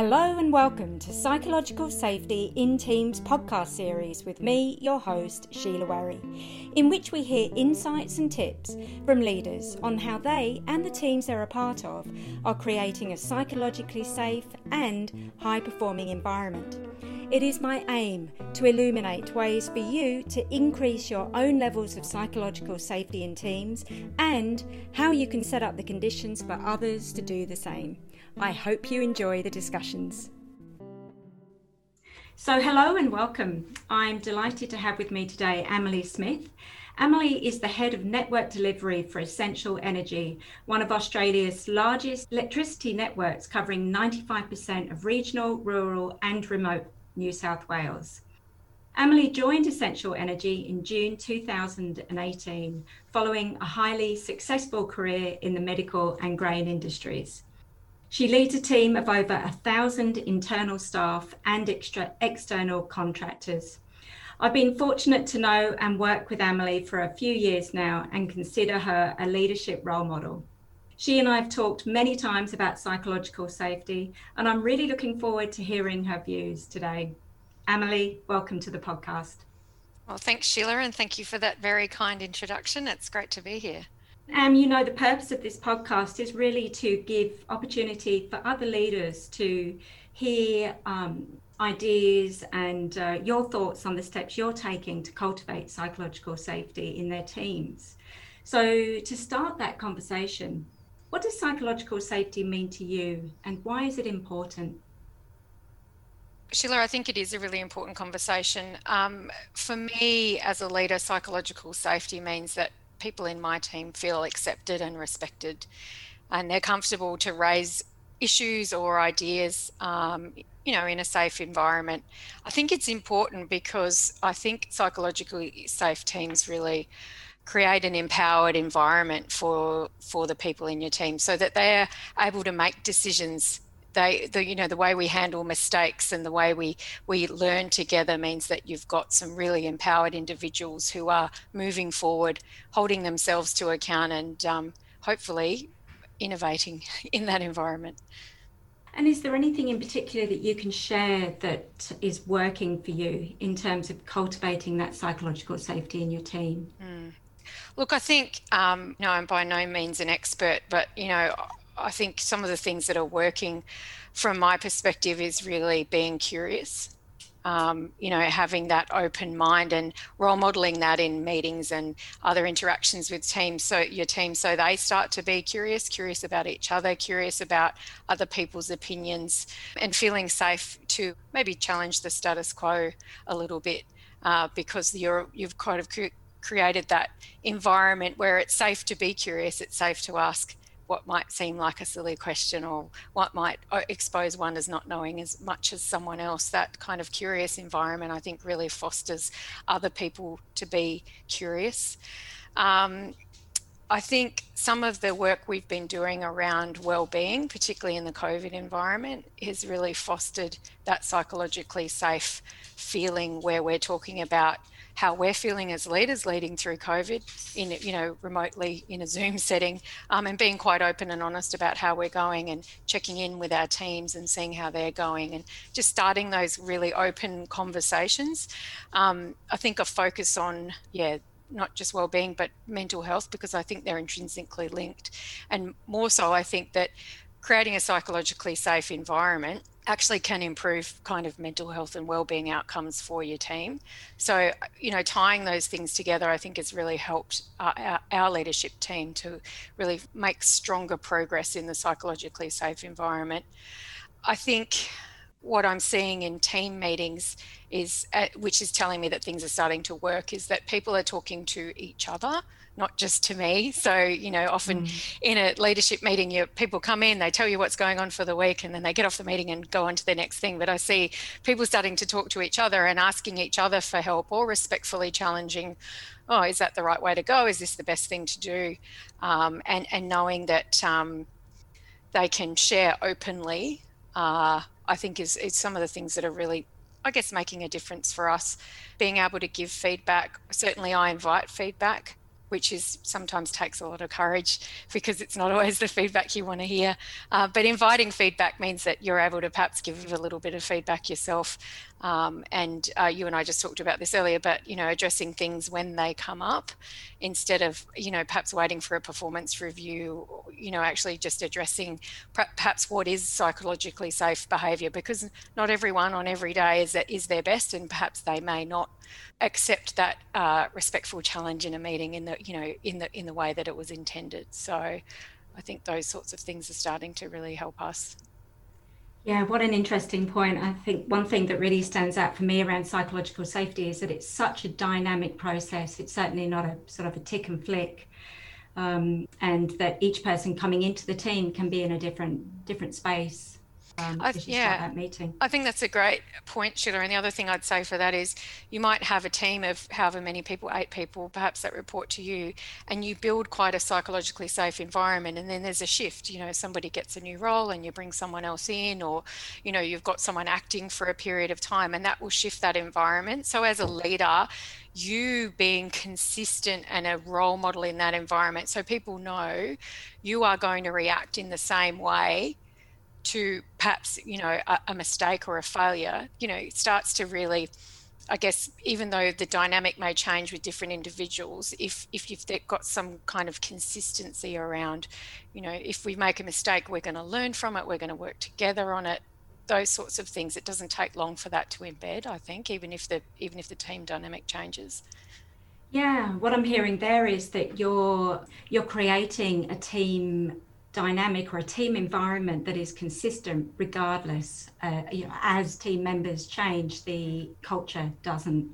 Hello and welcome to Psychological Safety in Teams podcast series with me, your host, Sheila Werry, in which we hear insights and tips from leaders on how they and the teams they're a part of are creating a psychologically safe and high performing environment. It is my aim to illuminate ways for you to increase your own levels of psychological safety in teams and how you can set up the conditions for others to do the same. I hope you enjoy the discussions. So, hello and welcome. I'm delighted to have with me today Emily Smith. Emily is the head of network delivery for Essential Energy, one of Australia's largest electricity networks covering 95% of regional, rural, and remote New South Wales. Emily joined Essential Energy in June 2018 following a highly successful career in the medical and grain industries. She leads a team of over a thousand internal staff and extra external contractors. I've been fortunate to know and work with Emily for a few years now and consider her a leadership role model. She and I have talked many times about psychological safety, and I'm really looking forward to hearing her views today. Emily, welcome to the podcast. Well, thanks, Sheila, and thank you for that very kind introduction. It's great to be here. Um, you know, the purpose of this podcast is really to give opportunity for other leaders to hear um, ideas and uh, your thoughts on the steps you're taking to cultivate psychological safety in their teams. So, to start that conversation, what does psychological safety mean to you and why is it important? Sheila, I think it is a really important conversation. Um, for me, as a leader, psychological safety means that people in my team feel accepted and respected, and they're comfortable to raise issues or ideas, um, you know, in a safe environment. I think it's important because I think psychologically safe teams really create an empowered environment for for the people in your team so that they're able to make decisions they the you know the way we handle mistakes and the way we we learn together means that you've got some really empowered individuals who are moving forward holding themselves to account and um, hopefully innovating in that environment and is there anything in particular that you can share that is working for you in terms of cultivating that psychological safety in your team? Mm. Look, I think, um, know, I'm by no means an expert, but, you know, I think some of the things that are working from my perspective is really being curious. Um, you know, having that open mind and role modeling that in meetings and other interactions with teams, so your team, so they start to be curious, curious about each other, curious about other people's opinions, and feeling safe to maybe challenge the status quo a little bit uh, because you're you've kind of created that environment where it's safe to be curious, it's safe to ask what might seem like a silly question or what might uh, expose one as not knowing as much as someone else. That kind of curious environment, I think, really fosters other people to be curious. Um, I think some of the work we've been doing around well-being, particularly in the COVID environment, has really fostered that psychologically safe feeling where we're talking about how we're feeling as leaders leading through COVID in, you know, remotely in a Zoom setting, um, and being quite open and honest about how we're going and checking in with our teams and seeing how they're going and just starting those really open conversations. Um, I think a focus on, yeah, not just well-being but mental health because I think they're intrinsically linked, and more so, I think that creating a psychologically safe environment actually can improve kind of mental health and well-being outcomes for your team. So, you know, tying those things together, I think has really helped our, our, leadership team to really make stronger progress in the psychologically safe environment. I think what I'm seeing in team meetings is, uh, which is telling me that things are starting to work, is that people are talking to each other not just to me. So, you know, often mm. in a leadership meeting, you, people come in, they tell you what's going on for the week, and then they get off the meeting and go on to the next thing. But I see people starting to talk to each other and asking each other for help or respectfully challenging, oh, is that the right way to go? Is this the best thing to do? Um, and, and knowing that um, they can share openly, uh, I think is, is some of the things that are really I guess making a difference for us, being able to give feedback. Certainly, I invite feedback which is sometimes takes a lot of courage because it's not always the feedback you want to hear. Uh, but inviting feedback means that you're able to perhaps give a little bit of feedback yourself. Um, and uh, you and I just talked about this earlier, but you know, addressing things when they come up instead of you know perhaps waiting for a performance review. You know, actually just addressing perhaps what is psychologically safe behaviour because not everyone on every day is is their best, and perhaps they may not accept that uh, respectful challenge in a meeting in the you know in the in the way that it was intended so i think those sorts of things are starting to really help us yeah what an interesting point. I think one thing that really stands out for me around psychological safety is that it's such a dynamic process. It's certainly not a sort of a tick and flick um, and that each person coming into the team can be in a different different space um, I, yeah, that meeting. I think that's a great point, Sheila. And the other thing I'd say for that is you might have a team of however many people, eight people, perhaps that report to you, and you build quite a psychologically safe environment. And then there's a shift. You know, somebody gets a new role and you bring someone else in, or, you know, you've got someone acting for a period of time, and that will shift that environment. So as a leader, you being consistent and a role model in that environment so people know you are going to react in the same way to perhaps you know a, a mistake or a failure you know it starts to really I guess even though the dynamic may change with different individuals, if if you've got some kind of consistency around, you know, if we make a mistake, we're going to learn from it, we're going to work together on it. Those sorts of things. It doesn't take long for that to embed. I think, even if the even if the team dynamic changes. Yeah, what I'm hearing there is that you're you're creating a team dynamic or a team environment that is consistent regardless uh, you know as team members change the culture doesn't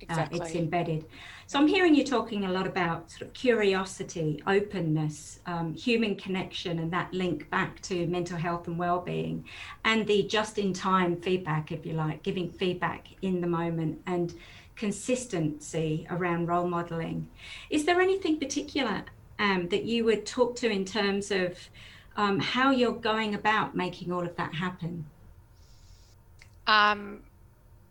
exactly. uh, it's embedded so i'm hearing you talking a lot about sort of curiosity openness um, human connection and that link back to mental health and well-being and the just in time feedback if you like giving feedback in the moment and consistency around role modeling is there anything particular um, that you would talk to in terms of um, how you're going about making all of that happen? Um,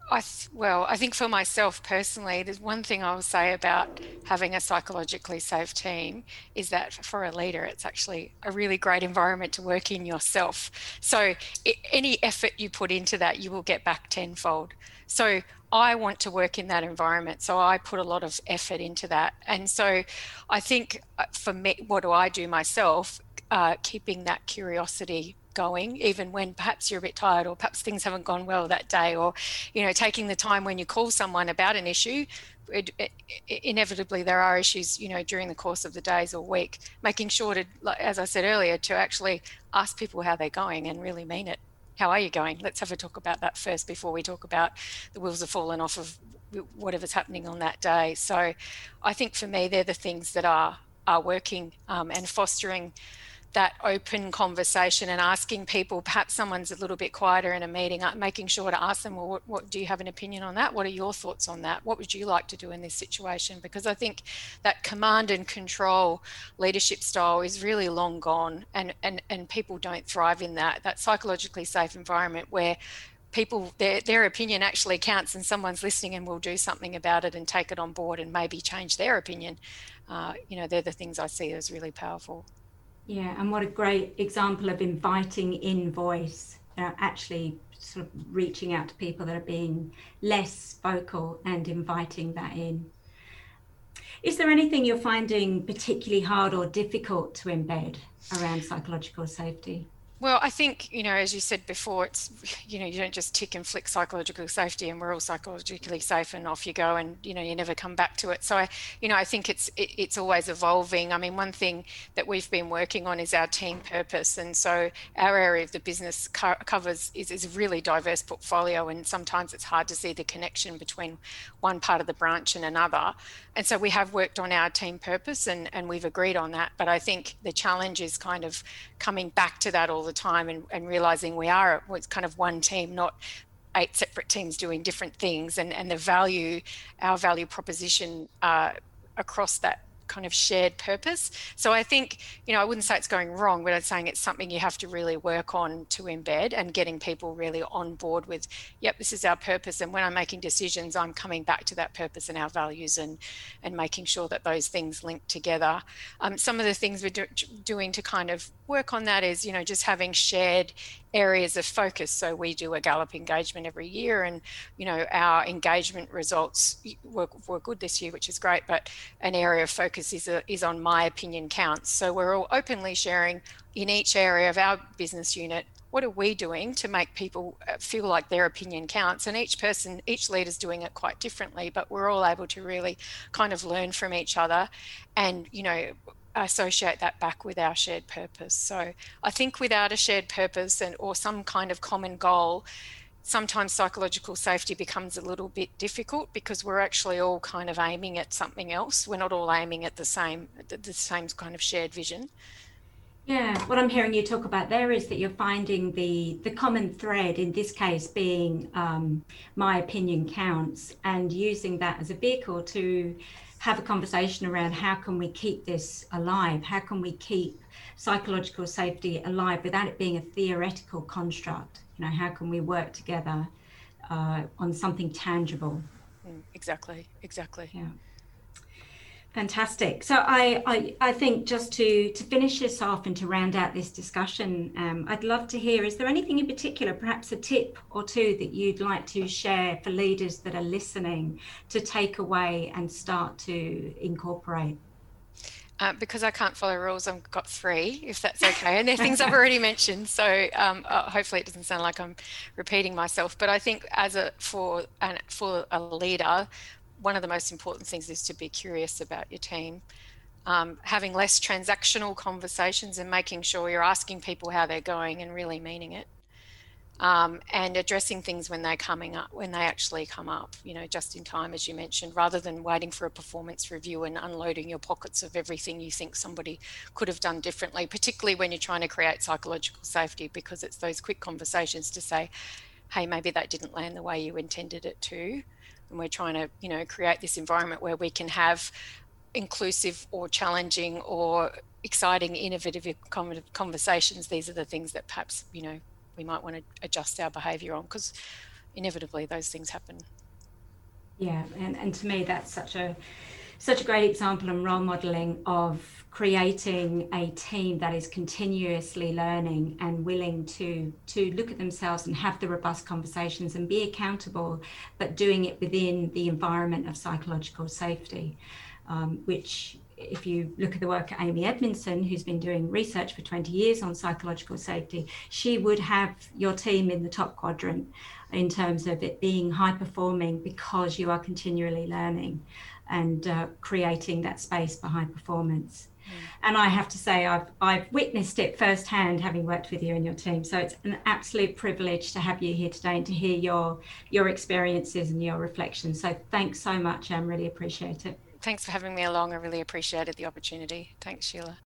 I th- well, I think for myself personally, there's one thing I will say about having a psychologically safe team is that for a leader, it's actually a really great environment to work in yourself. So any effort you put into that, you will get back tenfold. So I want to work in that environment. So I put a lot of effort into that. And so I think uh, for me, what do I do myself? Uh, keeping that curiosity going even when perhaps you're a bit tired or perhaps things haven't gone well that day or you know taking the time when you call someone about an issue it, it, inevitably there are issues you know during the course of the days or week making sure to as i said earlier to actually ask people how they're going and really mean it how are you going? Let's have a talk about that first before we talk about the wheels have fallen off of whatever's happening on that day. So I think for me, they're the things that are are working um, and fostering that open conversation and asking people, perhaps someone's a little bit quieter in a meeting, uh, making sure to ask them, well, what, what, do you have an opinion on that? What are your thoughts on that? What would you like to do in this situation? Because I think that command and control leadership style is really long gone and, and, and people don't thrive in that, that psychologically safe environment where people their their opinion actually counts and someone's listening and will do something about it and take it on board and maybe change their opinion uh, you know they're the things i see as really powerful yeah, and what a great example of inviting in voice, uh, actually sort of reaching out to people that are being less vocal and inviting that in. Is there anything you're finding particularly hard or difficult to embed around psychological safety? Well, I think, you know, as you said before, it's, you know, you don't just tick and flick psychological safety and we're all psychologically safe and off you go and, you know, you never come back to it. So, I, you know, I think it's, it, it's always evolving. I mean, one thing that we've been working on is our team purpose. And so our area of the business co- covers is, is a really diverse portfolio. And sometimes it's hard to see the connection between one part of the branch and another. And so we have worked on our team purpose and, and we've agreed on that. But I think the challenge is kind of coming back to that all the time and, and realizing we are it's kind of one team, not eight separate teams doing different things, and and the value, our value proposition uh, across that kind of shared purpose. So I think, you know, I wouldn't say it's going wrong, but I'm saying it's something you have to really work on to embed and getting people really on board with, yep, this is our purpose. And when I'm making decisions, I'm coming back to that purpose and our values and, and making sure that those things link together. Um, some of the things we're do, doing to kind of work on that is, you know, just having shared areas of focus. So we do a Gallup engagement every year, and you know our engagement results were, were good this year, which is great. But an area of focus is a, is on my opinion counts. So we're all openly sharing in each area of our business unit what are we doing to make people uh, feel like their opinion counts and each person each leader's doing it quite differently but we're all able to really kind of learn from each other and you know associate that back with our shared purpose. So I think without a shared purpose and or some kind of common goal, sometimes psychological safety becomes a little bit difficult because we're actually all kind of aiming at something else. We're not all aiming at the same the same kind of shared vision. Yeah, what I'm hearing you talk about there is that you're finding the the common thread in this case being um, my opinion counts and using that as a vehicle to have a conversation around how can we keep this alive? How can we keep psychological safety alive without it being a theoretical construct? You know, how can we work together uh, on something tangible? Mm, exactly, exactly. Yeah. Fantastic. So I, I, I, think just to, to finish this off and to round out this discussion, um, I'd love to hear, is there anything in particular, perhaps a tip or two that you'd like to share for leaders that are listening to take away and start to incorporate? Uh, because I can't follow rules, I've got three, if that's okay. And they're things I've already mentioned, so um, uh, hopefully it doesn't sound like I'm repeating myself. But I think as a for an, for a leader, one of the most important things is to be curious about your team. Um, having less transactional conversations and making sure you're asking people how they're going and really meaning it. Um, and addressing things when they're coming up, when they actually come up, you know, just in time, as you mentioned, rather than waiting for a performance review and unloading your pockets of everything you think somebody could have done differently, particularly when you're trying to create psychological safety, because it's those quick conversations to say, hey, maybe that didn't land the way you intended it to and we're trying to you know create this environment where we can have inclusive or challenging or exciting innovative conversations. These are the things that perhaps you know we might want to adjust our behavior on because inevitably those things happen. Yeah and, and to me that's such a such a great example and role modeling of creating a team that is continuously learning and willing to to look at themselves and have the robust conversations and be accountable but doing it within the environment of psychological safety um, which if you look at the work of Amy Edmondson, who's been doing research for 20 years on psychological safety, she would have your team in the top quadrant in terms of it being high performing because you are continually learning and uh, creating that space for high performance. Mm. And I have to say, I've, I've witnessed it firsthand having worked with you and your team. So it's an absolute privilege to have you here today and to hear your, your experiences and your reflections. So thanks so much. I really appreciate it. Thanks for having me along. I really appreciated the opportunity. Thanks, Sheila.